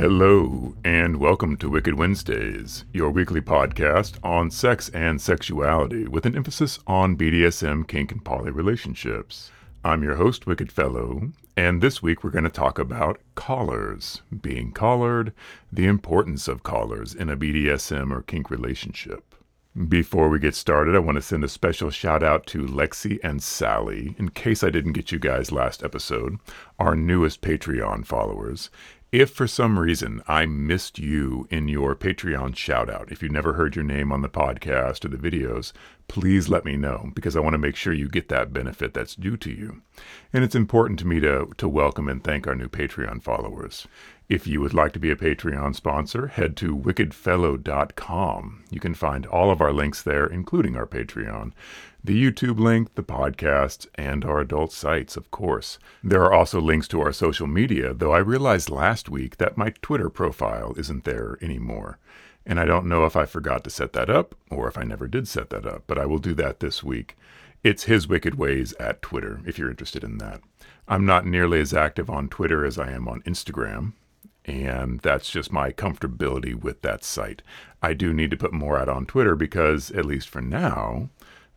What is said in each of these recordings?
Hello, and welcome to Wicked Wednesdays, your weekly podcast on sex and sexuality with an emphasis on BDSM, kink, and poly relationships. I'm your host, Wicked Fellow, and this week we're going to talk about collars, being collared, the importance of collars in a BDSM or kink relationship. Before we get started, I want to send a special shout out to Lexi and Sally, in case I didn't get you guys last episode, our newest Patreon followers. If for some reason I missed you in your Patreon shout out, if you never heard your name on the podcast or the videos, please let me know because I want to make sure you get that benefit that's due to you. And it's important to me to, to welcome and thank our new Patreon followers. If you would like to be a Patreon sponsor, head to wickedfellow.com. You can find all of our links there, including our Patreon, the YouTube link, the podcast, and our adult sites, of course. There are also links to our social media, though I realized last week that my Twitter profile isn't there anymore. And I don't know if I forgot to set that up or if I never did set that up, but I will do that this week. It's His Wicked Ways at Twitter, if you're interested in that. I'm not nearly as active on Twitter as I am on Instagram, and that's just my comfortability with that site. I do need to put more out on Twitter because, at least for now,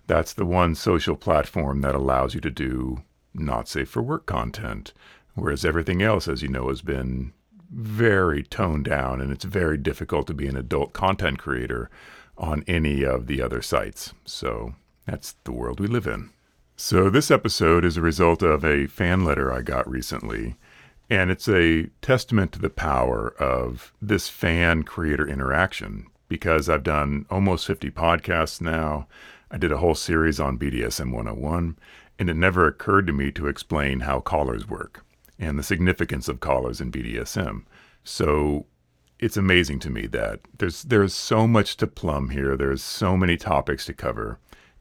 that's the one social platform that allows you to do not safe for work content. Whereas everything else, as you know, has been very toned down and it's very difficult to be an adult content creator on any of the other sites. So that's the world we live in. So, this episode is a result of a fan letter I got recently and it's a testament to the power of this fan creator interaction because I've done almost 50 podcasts now. I did a whole series on BDSM 101, and it never occurred to me to explain how collars work and the significance of collars in BDSM. So it's amazing to me that there's there's so much to plumb here. There's so many topics to cover.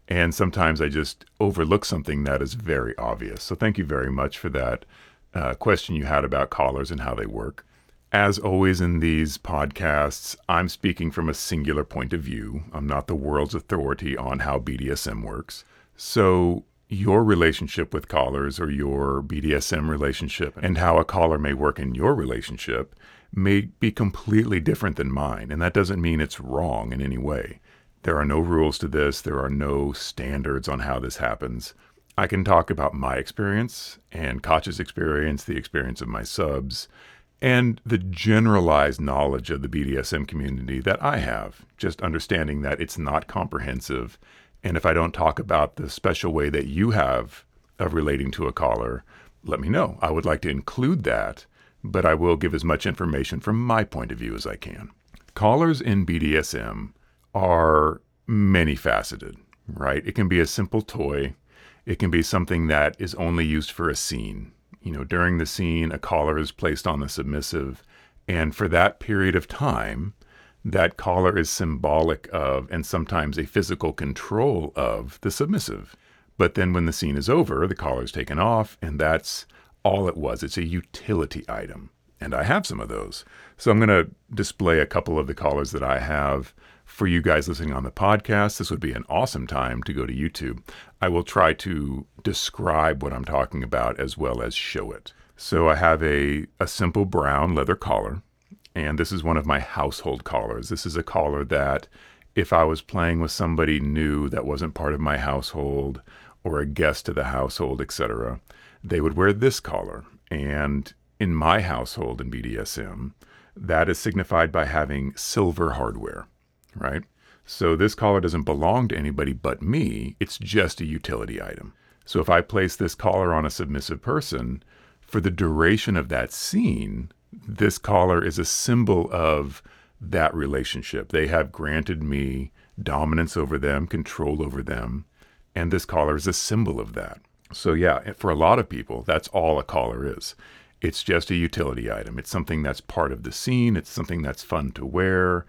And sometimes I just overlook something that is very obvious. So thank you very much for that uh, question you had about collars and how they work. As always in these podcasts, I'm speaking from a singular point of view. I'm not the world's authority on how BDSM works. So, your relationship with collars or your BDSM relationship and how a collar may work in your relationship may be completely different than mine. And that doesn't mean it's wrong in any way. There are no rules to this, there are no standards on how this happens. I can talk about my experience and Koch's experience, the experience of my subs, and the generalized knowledge of the BDSM community that I have, just understanding that it's not comprehensive. And if I don't talk about the special way that you have of relating to a collar, let me know. I would like to include that, but I will give as much information from my point of view as I can. Collars in BDSM are many faceted, right? It can be a simple toy it can be something that is only used for a scene. You know, during the scene, a collar is placed on the submissive, and for that period of time, that collar is symbolic of and sometimes a physical control of the submissive. But then when the scene is over, the collar is taken off, and that's all it was. It's a utility item. And I have some of those. So I'm going to display a couple of the collars that I have for you guys listening on the podcast, this would be an awesome time to go to YouTube. I will try to describe what I'm talking about as well as show it. So I have a, a simple brown leather collar, and this is one of my household collars. This is a collar that if I was playing with somebody new that wasn't part of my household or a guest to the household, etc., they would wear this collar. And in my household in BDSM, that is signified by having silver hardware right? So this collar doesn't belong to anybody but me. It's just a utility item. So if I place this collar on a submissive person, for the duration of that scene, this collar is a symbol of that relationship. They have granted me dominance over them, control over them, and this collar is a symbol of that. So, yeah, for a lot of people, that's all a collar is. It's just a utility item. It's something that's part of the scene, it's something that's fun to wear,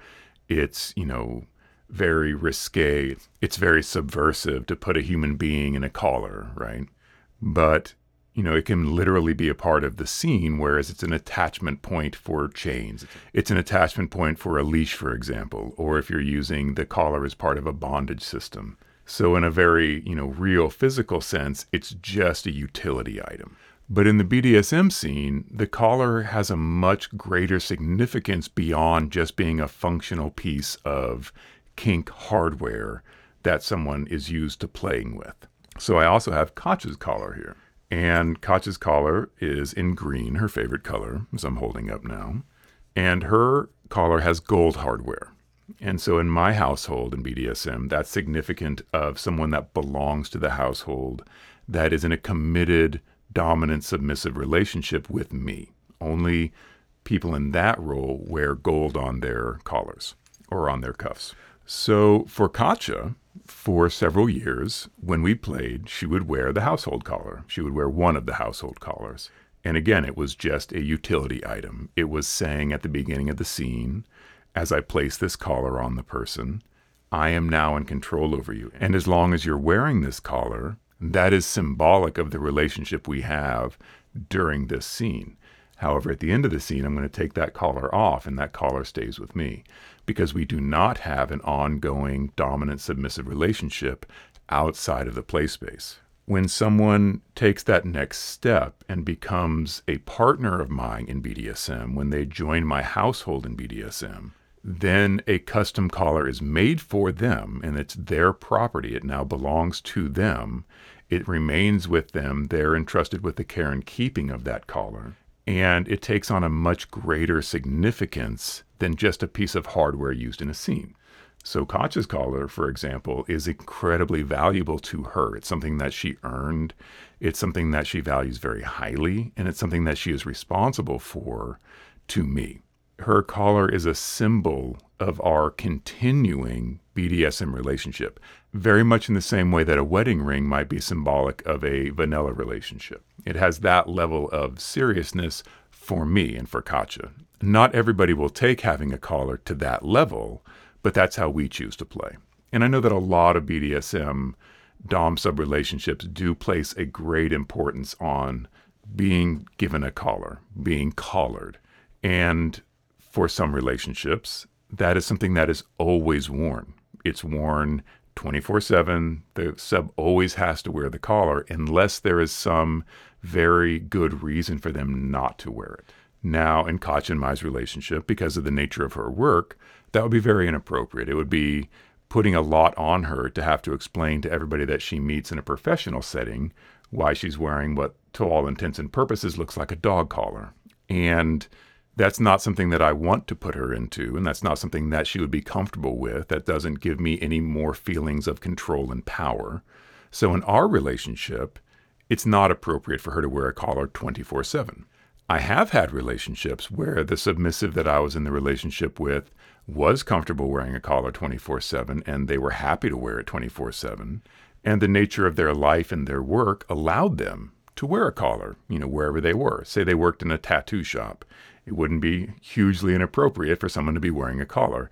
it's, you know, very risque. It's very subversive to put a human being in a collar, right? But, you know, it can literally be a part of the scene, whereas it's an attachment point for chains. It's an attachment point for a leash, for example, or if you're using the collar as part of a bondage system. So, in a very, you know, real physical sense, it's just a utility item. But in the BDSM scene, the collar has a much greater significance beyond just being a functional piece of kink hardware that someone is used to playing with. So I also have Katja's collar here. And Katja's collar is in green, her favorite color, as I'm holding up now. And her collar has gold hardware. And so in my household in BDSM, that's significant of someone that belongs to the household that is in a committed, dominant, submissive relationship with me. Only people in that role wear gold on their collars or on their cuffs. So for Katja, for several years, when we played, she would wear the household collar. She would wear one of the household collars. And again, it was just a utility item. It was saying at the beginning of the scene, as I place this collar on the person, I am now in control over you. And as long as you're wearing this collar, that is symbolic of the relationship we have during this scene. However, at the end of the scene, I'm going to take that collar off and that collar stays with me because we do not have an ongoing dominant submissive relationship outside of the play space. When someone takes that next step and becomes a partner of mine in BDSM, when they join my household in BDSM, then a custom collar is made for them and it's their property. It now belongs to them. It remains with them. They're entrusted with the care and keeping of that collar. And it takes on a much greater significance than just a piece of hardware used in a scene. So Katja's collar, for example, is incredibly valuable to her. It's something that she earned. It's something that she values very highly, and it's something that she is responsible for to me her collar is a symbol of our continuing BDSM relationship, very much in the same way that a wedding ring might be symbolic of a vanilla relationship. It has that level of seriousness for me and for Katja. Not everybody will take having a collar to that level, but that's how we choose to play. And I know that a lot of BDSM Dom sub relationships do place a great importance on being given a collar, being collared. And for some relationships, that is something that is always worn. It's worn 24 7. The sub always has to wear the collar unless there is some very good reason for them not to wear it. Now, in Katja and Mai's relationship, because of the nature of her work, that would be very inappropriate. It would be putting a lot on her to have to explain to everybody that she meets in a professional setting why she's wearing what, to all intents and purposes, looks like a dog collar. And that's not something that I want to put her into, and that's not something that she would be comfortable with. That doesn't give me any more feelings of control and power. So, in our relationship, it's not appropriate for her to wear a collar 24 7. I have had relationships where the submissive that I was in the relationship with was comfortable wearing a collar 24 7, and they were happy to wear it 24 7. And the nature of their life and their work allowed them to wear a collar, you know, wherever they were. Say they worked in a tattoo shop it wouldn't be hugely inappropriate for someone to be wearing a collar.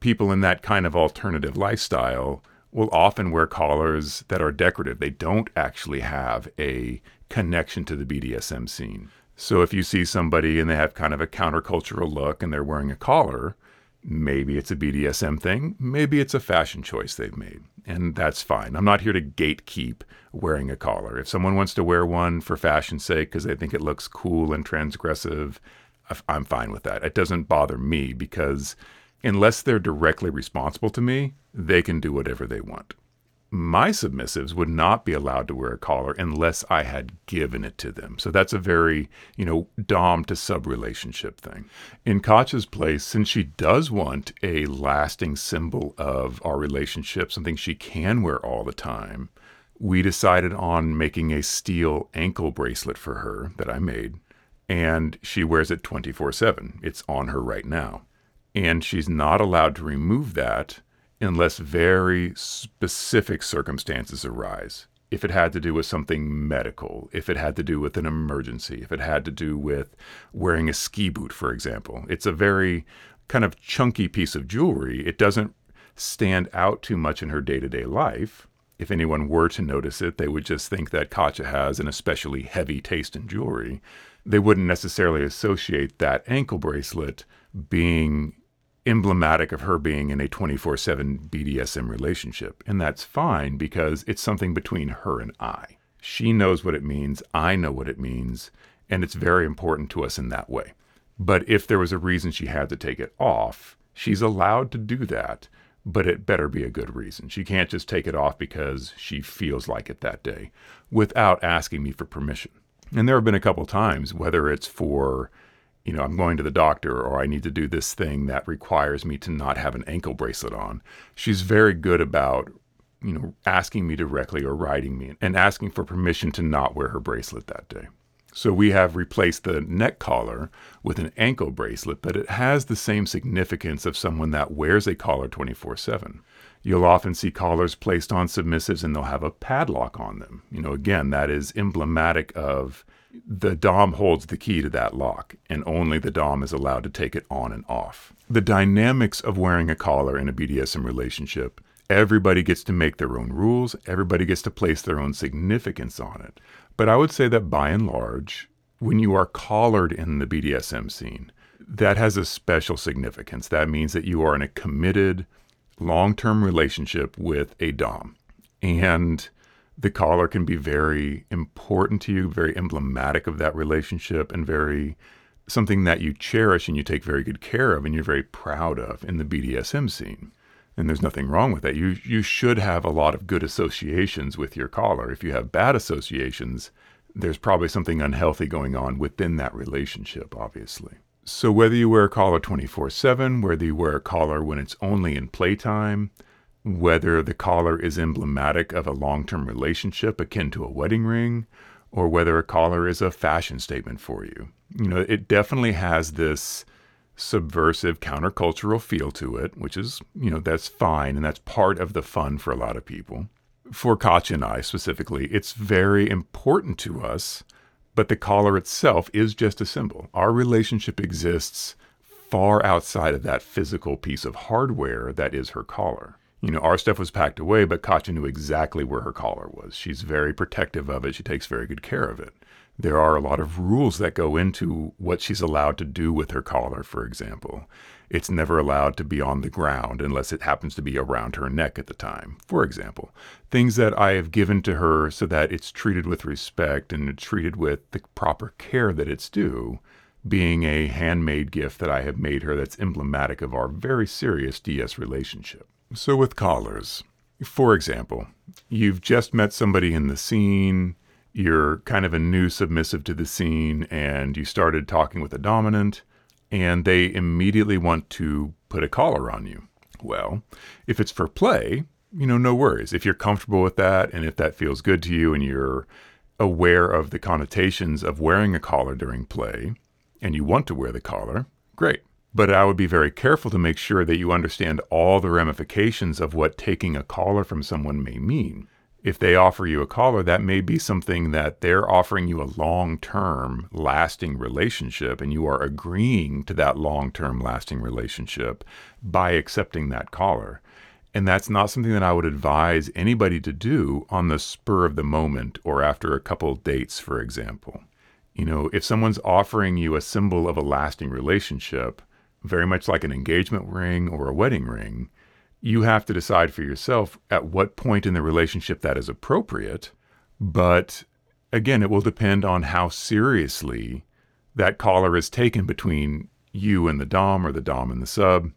People in that kind of alternative lifestyle will often wear collars that are decorative. They don't actually have a connection to the BDSM scene. So if you see somebody and they have kind of a countercultural look and they're wearing a collar, maybe it's a BDSM thing, maybe it's a fashion choice they've made. And that's fine. I'm not here to gatekeep wearing a collar. If someone wants to wear one for fashion's sake because they think it looks cool and transgressive, I'm fine with that. It doesn't bother me because unless they're directly responsible to me, they can do whatever they want. My submissives would not be allowed to wear a collar unless I had given it to them. So that's a very, you know, dom to sub relationship thing. In Katja's place, since she does want a lasting symbol of our relationship, something she can wear all the time, we decided on making a steel ankle bracelet for her that I made and she wears it 24 7. It's on her right now. And she's not allowed to remove that unless very specific circumstances arise. If it had to do with something medical, if it had to do with an emergency, if it had to do with wearing a ski boot, for example. It's a very kind of chunky piece of jewelry. It doesn't stand out too much in her day to day life. If anyone were to notice it, they would just think that Katja has an especially heavy taste in jewelry they wouldn't necessarily associate that ankle bracelet being emblematic of her being in a 24 7 BDSM relationship. And that's fine because it's something between her and I. She knows what it means, I know what it means, and it's very important to us in that way. But if there was a reason she had to take it off, she's allowed to do that, but it better be a good reason. She can't just take it off because she feels like it that day without asking me for permission. And there have been a couple times, whether it's for you know, I'm going to the doctor or I need to do this thing that requires me to not have an ankle bracelet on. She's very good about, you know, asking me directly or writing me and asking for permission to not wear her bracelet that day. So we have replaced the neck collar with an ankle bracelet, but it has the same significance of someone that wears a collar 24 7. You'll often see collars placed on submissives and they'll have a padlock on them. You know, again, that is emblematic of the Dom holds the key to that lock, and only the Dom is allowed to take it on and off. The dynamics of wearing a collar in a BDSM relationship everybody gets to make their own rules, everybody gets to place their own significance on it. But I would say that by and large, when you are collared in the BDSM scene, that has a special significance. That means that you are in a committed, long term relationship with a Dom. And the collar can be very important to you, very emblematic of that relationship, and very something that you cherish and you take very good care of and you're very proud of in the BDSM scene. And there's nothing wrong with that. You you should have a lot of good associations with your collar. If you have bad associations, there's probably something unhealthy going on within that relationship, obviously. So whether you wear a collar 24/7, whether you wear a collar when it's only in playtime, whether the collar is emblematic of a long term relationship akin to a wedding ring, or whether a collar is a fashion statement for you. You know, it definitely has this subversive countercultural feel to it, which is, you know, that's fine and that's part of the fun for a lot of people. For Katya and I specifically, it's very important to us, but the collar itself is just a symbol. Our relationship exists far outside of that physical piece of hardware that is her collar you know, our stuff was packed away, but Katya knew exactly where her collar was. She's very protective of it. She takes very good care of it. There are a lot of rules that go into what she's allowed to do with her collar, for example. It's never allowed to be on the ground unless it happens to be around her neck at the time, for example. Things that I have given to her so that it's treated with respect and treated with the proper care that it's due, being a handmade gift that I have made her that's emblematic of our very serious DS relationship. So, with collars, for example, you've just met somebody in the scene, you're kind of a new submissive to the scene, and you started talking with a dominant, and they immediately want to put a collar on you. Well, if it's for play, you know, no worries. If you're comfortable with that, and if that feels good to you, and you're aware of the connotations of wearing a collar during play, and you want to wear the collar, great. But I would be very careful to make sure that you understand all the ramifications of what taking a collar from someone may mean. If they offer you a collar, that may be something that they're offering you a long term, lasting relationship, and you are agreeing to that long term, lasting relationship by accepting that collar. And that's not something that I would advise anybody to do on the spur of the moment or after a couple dates, for example. You know, if someone's offering you a symbol of a lasting relationship, very much like an engagement ring or a wedding ring, you have to decide for yourself at what point in the relationship that is appropriate. But again, it will depend on how seriously that collar is taken between you and the Dom or the Dom and the sub.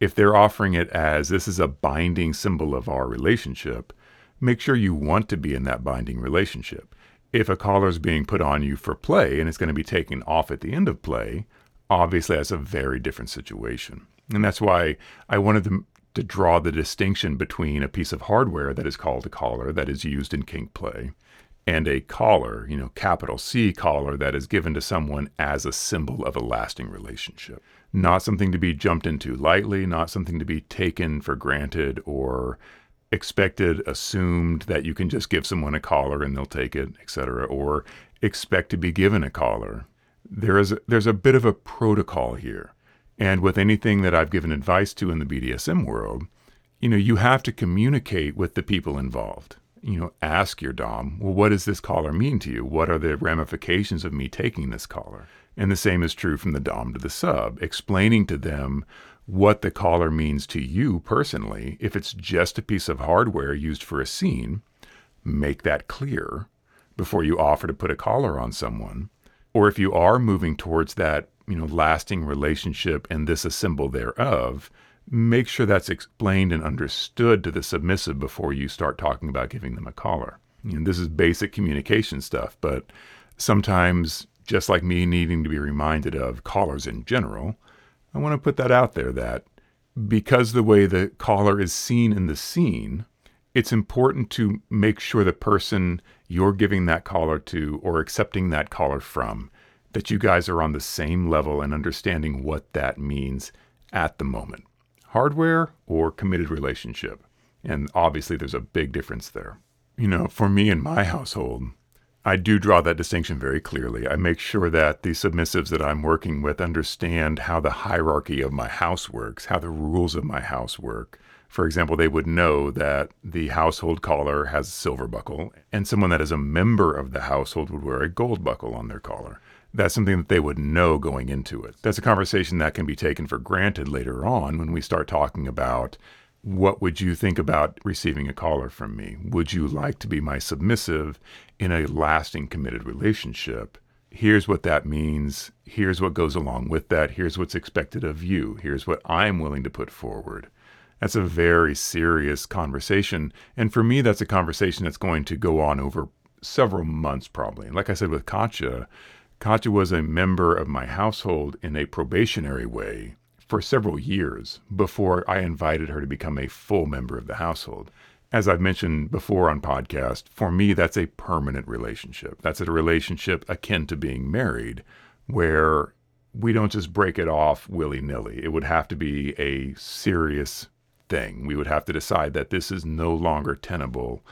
If they're offering it as this is a binding symbol of our relationship, make sure you want to be in that binding relationship. If a collar is being put on you for play and it's going to be taken off at the end of play, obviously that's a very different situation. And that's why I wanted to, to draw the distinction between a piece of hardware that is called a collar that is used in kink play and a collar, you know, capital C collar that is given to someone as a symbol of a lasting relationship. Not something to be jumped into lightly, not something to be taken for granted or expected, assumed that you can just give someone a collar and they'll take it, etc., or expect to be given a collar there is a, there's a bit of a protocol here. And with anything that I've given advice to in the BDSM world, you know, you have to communicate with the people involved. you know, ask your Dom, well, what does this collar mean to you? What are the ramifications of me taking this collar? And the same is true from the Dom to the sub, explaining to them what the collar means to you personally. If it's just a piece of hardware used for a scene, make that clear before you offer to put a collar on someone. Or if you are moving towards that, you know, lasting relationship and this a symbol thereof, make sure that's explained and understood to the submissive before you start talking about giving them a collar. You know, this is basic communication stuff, but sometimes, just like me needing to be reminded of collars in general, I want to put that out there that because the way the collar is seen in the scene, it's important to make sure the person you're giving that collar to or accepting that collar from that you guys are on the same level and understanding what that means at the moment hardware or committed relationship. And obviously, there's a big difference there. You know, for me in my household, I do draw that distinction very clearly. I make sure that the submissives that I'm working with understand how the hierarchy of my house works, how the rules of my house work. For example, they would know that the household collar has a silver buckle, and someone that is a member of the household would wear a gold buckle on their collar that's something that they would know going into it. That's a conversation that can be taken for granted later on when we start talking about what would you think about receiving a collar from me? Would you like to be my submissive in a lasting committed relationship? Here's what that means. Here's what goes along with that. Here's what's expected of you. Here's what I'm willing to put forward. That's a very serious conversation. And for me, that's a conversation that's going to go on over several months, probably. And like I said with Katya, Katya was a member of my household in a probationary way for several years before I invited her to become a full member of the household. As I've mentioned before on podcast, for me, that's a permanent relationship. That's a relationship akin to being married, where we don't just break it off willy nilly. It would have to be a serious thing. We would have to decide that this is no longer tenable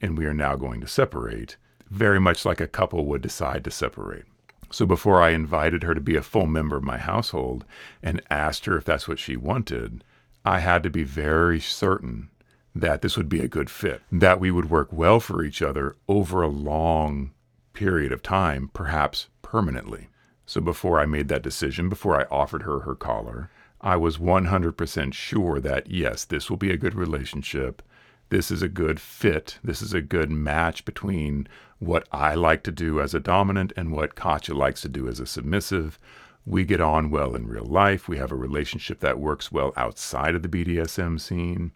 and we are now going to separate, very much like a couple would decide to separate. So before I invited her to be a full member of my household and asked her if that's what she wanted, I had to be very certain that this would be a good fit, that we would work well for each other over a long period of time, perhaps permanently. So before I made that decision, before I offered her her collar, I was 100% sure that yes, this will be a good relationship this is a good fit. This is a good match between what I like to do as a dominant and what Katya likes to do as a submissive. We get on well in real life. We have a relationship that works well outside of the BDSM scene.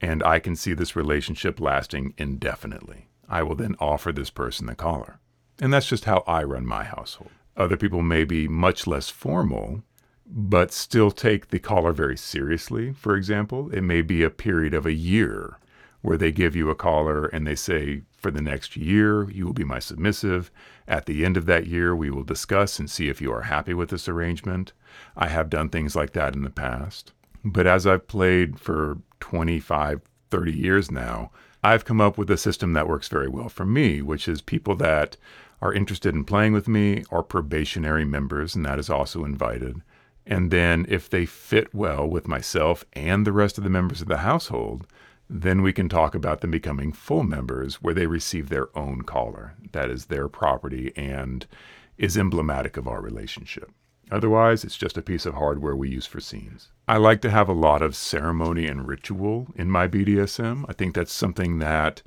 And I can see this relationship lasting indefinitely. I will then offer this person the collar. And that's just how I run my household. Other people may be much less formal, but still take the collar very seriously. For example, it may be a period of a year where they give you a collar and they say, for the next year, you will be my submissive. At the end of that year, we will discuss and see if you are happy with this arrangement. I have done things like that in the past. But as I've played for 25, 30 years now, I've come up with a system that works very well for me, which is people that are interested in playing with me are probationary members, and that is also invited. And then if they fit well with myself and the rest of the members of the household, then we can talk about them becoming full members where they receive their own collar. That is their property and is emblematic of our relationship. Otherwise, it's just a piece of hardware we use for scenes. I like to have a lot of ceremony and ritual in my BDSM. I think that's something that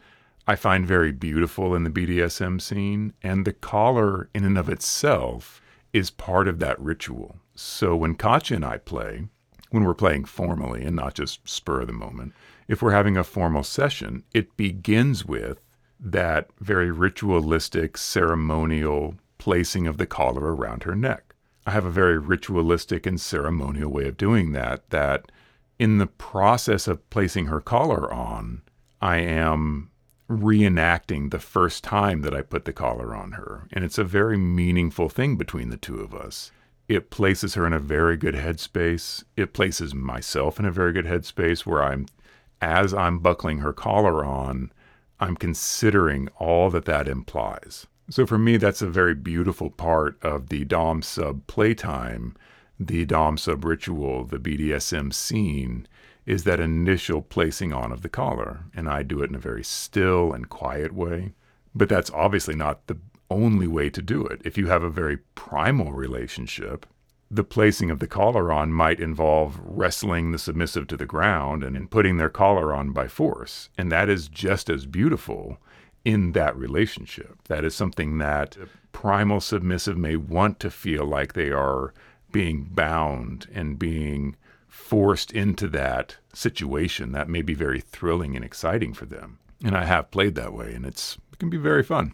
I find very beautiful in the BDSM scene. And the collar, in and of itself, is part of that ritual. So when Katya and I play, when we're playing formally and not just spur of the moment, if we're having a formal session, it begins with that very ritualistic, ceremonial placing of the collar around her neck. I have a very ritualistic and ceremonial way of doing that, that in the process of placing her collar on, I am reenacting the first time that I put the collar on her. And it's a very meaningful thing between the two of us. It places her in a very good headspace. It places myself in a very good headspace where I'm as I'm buckling her collar on, I'm considering all that that implies. So for me, that's a very beautiful part of the Dom sub playtime, the Dom sub ritual, the BDSM scene, is that initial placing on of the collar. And I do it in a very still and quiet way. But that's obviously not the only way to do it. If you have a very primal relationship, the placing of the collar on might involve wrestling the submissive to the ground and in putting their collar on by force. And that is just as beautiful in that relationship. That is something that primal submissive may want to feel like they are being bound and being forced into that situation. That may be very thrilling and exciting for them. And I have played that way, and it's, it can be very fun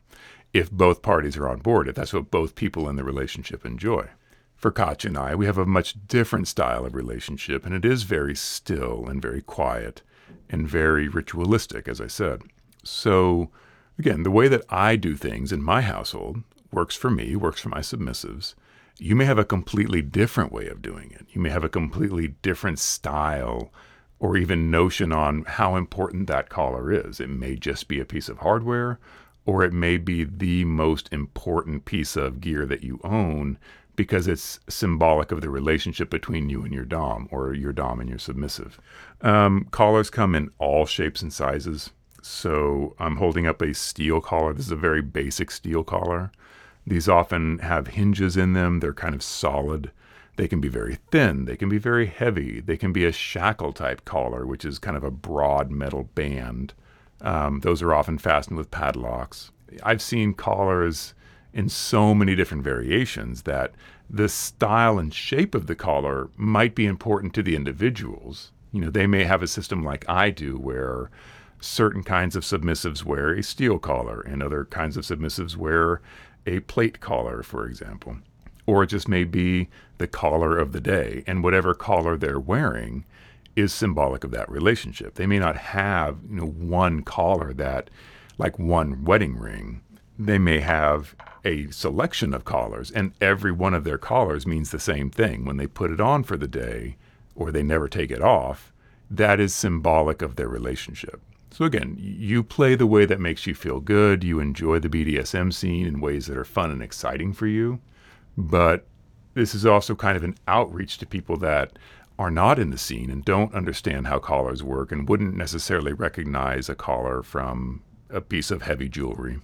if both parties are on board, if that's what both people in the relationship enjoy. For Katya and I, we have a much different style of relationship, and it is very still and very quiet and very ritualistic, as I said. So, again, the way that I do things in my household works for me, works for my submissives. You may have a completely different way of doing it. You may have a completely different style or even notion on how important that collar is. It may just be a piece of hardware, or it may be the most important piece of gear that you own because it's symbolic of the relationship between you and your Dom or your Dom and your submissive. Um, collars come in all shapes and sizes. So I'm holding up a steel collar. This is a very basic steel collar. These often have hinges in them, they're kind of solid. They can be very thin, they can be very heavy, they can be a shackle type collar, which is kind of a broad metal band. Um, those are often fastened with padlocks. I've seen collars in so many different variations that the style and shape of the collar might be important to the individuals. You know, they may have a system like I do where certain kinds of submissives wear a steel collar and other kinds of submissives wear a plate collar, for example. Or it just may be the collar of the day, and whatever collar they're wearing is symbolic of that relationship. They may not have, you know, one collar that like one wedding ring. They may have a selection of collars, and every one of their collars means the same thing. When they put it on for the day, or they never take it off, that is symbolic of their relationship. So again, you play the way that makes you feel good. You enjoy the BDSM scene in ways that are fun and exciting for you. But this is also kind of an outreach to people that are not in the scene and don't understand how collars work and wouldn't necessarily recognize a collar from a piece of heavy jewelry.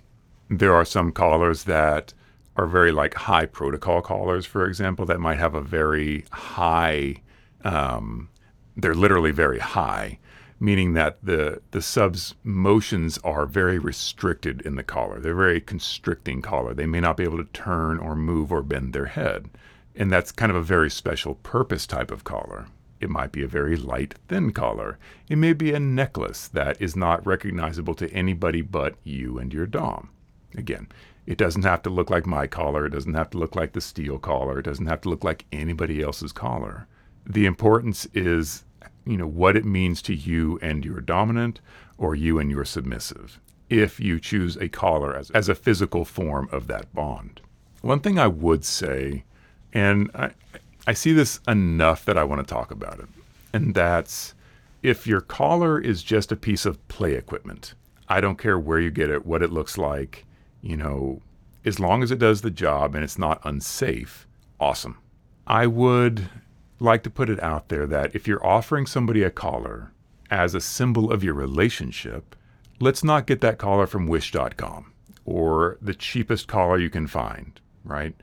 There are some collars that are very like high protocol collars, for example, that might have a very high, um, they're literally very high, meaning that the, the sub's motions are very restricted in the collar. They're very constricting collar. They may not be able to turn or move or bend their head. And that's kind of a very special purpose type of collar. It might be a very light, thin collar. It may be a necklace that is not recognizable to anybody but you and your Dom. Again, it doesn't have to look like my collar. It doesn't have to look like the steel collar. It doesn't have to look like anybody else's collar. The importance is, you know, what it means to you and your dominant or you and your submissive if you choose a collar as, as a physical form of that bond. One thing I would say, and I, I see this enough that I want to talk about it. And that's if your collar is just a piece of play equipment, I don't care where you get it, what it looks like, you know, as long as it does the job and it's not unsafe, awesome. I would like to put it out there that if you're offering somebody a collar as a symbol of your relationship, let's not get that collar from wish.com or the cheapest collar you can find, right?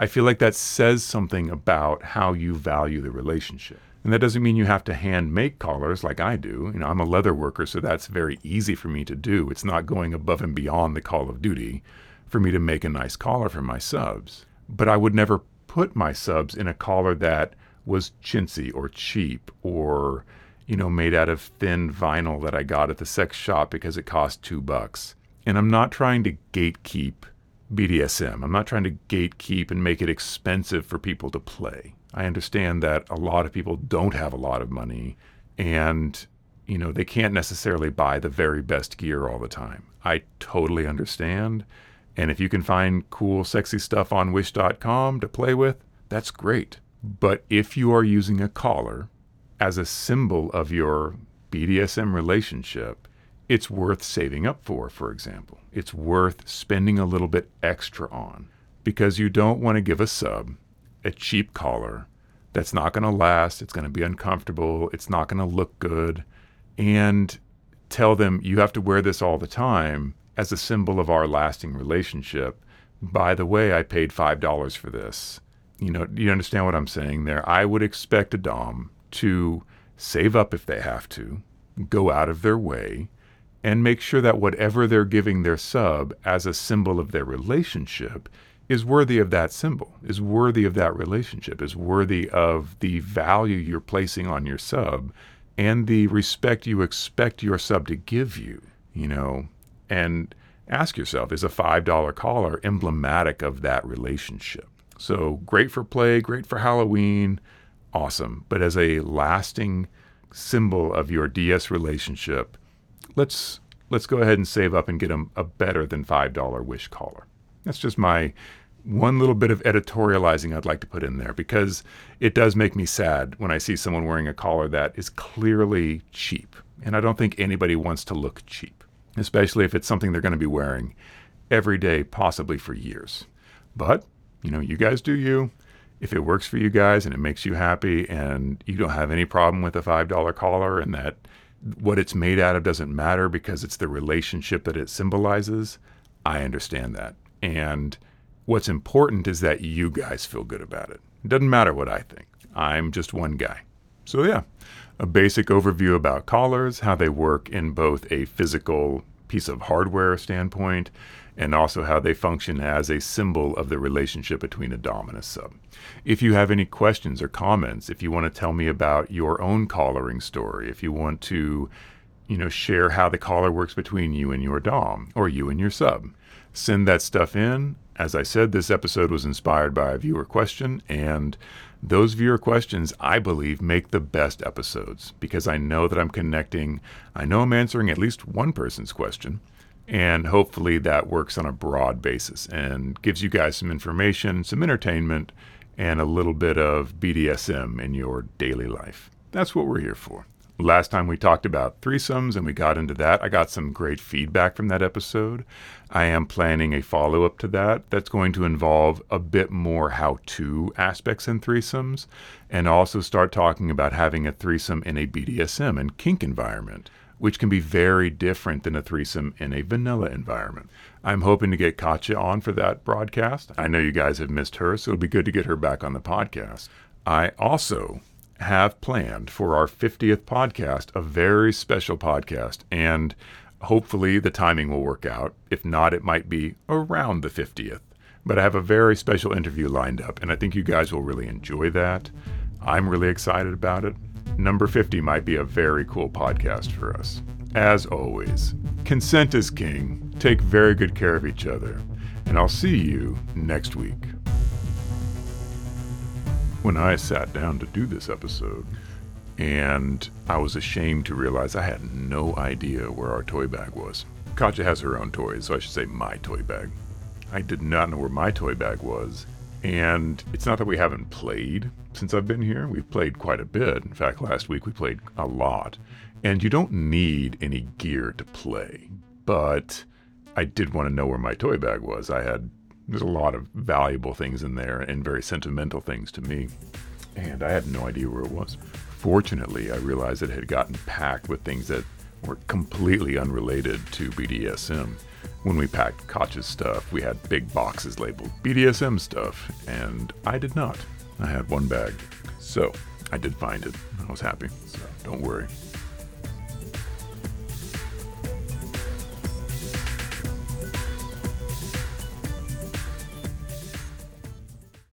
I feel like that says something about how you value the relationship. And that doesn't mean you have to hand make collars like I do. You know, I'm a leather worker, so that's very easy for me to do. It's not going above and beyond the call of duty for me to make a nice collar for my subs. But I would never put my subs in a collar that was chintzy or cheap or, you know, made out of thin vinyl that I got at the sex shop because it cost two bucks. And I'm not trying to gatekeep BDSM. I'm not trying to gatekeep and make it expensive for people to play. I understand that a lot of people don't have a lot of money and you know, they can't necessarily buy the very best gear all the time. I totally understand. And if you can find cool, sexy stuff on wish.com to play with, that's great. But if you are using a collar as a symbol of your BDSM relationship, it's worth saving up for, for example. It's worth spending a little bit extra on because you don't want to give a sub a cheap collar that's not going to last. It's going to be uncomfortable. It's not going to look good. And tell them you have to wear this all the time as a symbol of our lasting relationship. By the way, I paid $5 for this. You know, you understand what I'm saying there? I would expect a Dom to save up if they have to, go out of their way, and make sure that whatever they're giving their sub as a symbol of their relationship is worthy of that symbol, is worthy of that relationship, is worthy of the value you're placing on your sub and the respect you expect your sub to give you, you know, and ask yourself, is a $5 collar emblematic of that relationship? So great for play, great for Halloween, awesome. But as a lasting symbol of your DS relationship, let's let's go ahead and save up and get them a better than $5 wish collar. That's just my one little bit of editorializing I'd like to put in there because it does make me sad when I see someone wearing a collar that is clearly cheap. And I don't think anybody wants to look cheap, especially if it's something they're going to be wearing every day, possibly for years. But, you know, you guys do you. If it works for you guys and it makes you happy and you don't have any problem with a $5 collar and that what it's made out of doesn't matter because it's the relationship that it symbolizes, I understand that. And What's important is that you guys feel good about it. It doesn't matter what I think. I'm just one guy. So, yeah, a basic overview about collars, how they work in both a physical piece of hardware standpoint and also how they function as a symbol of the relationship between a dom and a sub. If you have any questions or comments, if you want to tell me about your own collaring story, if you want to, you know, share how the collar works between you and your dom or you and your sub, send that stuff in. As I said, this episode was inspired by a viewer question, and those viewer questions, I believe, make the best episodes because I know that I'm connecting, I know I'm answering at least one person's question, and hopefully that works on a broad basis and gives you guys some information, some entertainment, and a little bit of BDSM in your daily life. That's what we're here for. Last time we talked about threesomes and we got into that. I got some great feedback from that episode. I am planning a follow up to that that's going to involve a bit more how to aspects in threesomes and also start talking about having a threesome in a BDSM and kink environment, which can be very different than a threesome in a vanilla environment. I'm hoping to get Katya on for that broadcast. I know you guys have missed her, so it'll be good to get her back on the podcast. I also have planned for our 50th podcast a very special podcast. And hopefully the timing will work out. If not, it might be around the 50th. But I have a very special interview lined up, and I think you guys will really enjoy that. I'm really excited about it. Number 50 might be a very cool podcast for us. As always, consent is king. Take very good care of each other. And I'll see you next week. When I sat down to do this episode, and I was ashamed to realize I had no idea where our toy bag was. Katya has her own toys, so I should say my toy bag. I did not know where my toy bag was. And it's not that we haven't played since I've been here. We've played quite a bit. In fact, last week we played a lot. And you don't need any gear to play. But I did want to know where my toy bag was. I had there's a lot of valuable things in there and very sentimental things to me. And I had no idea where it was. Fortunately, I realized it had gotten packed with things that were completely unrelated to BDSM. When we packed Katya's stuff, we had big boxes labeled BDSM stuff, and I did not. I had one bag. So I did find it. I was happy. So don't worry.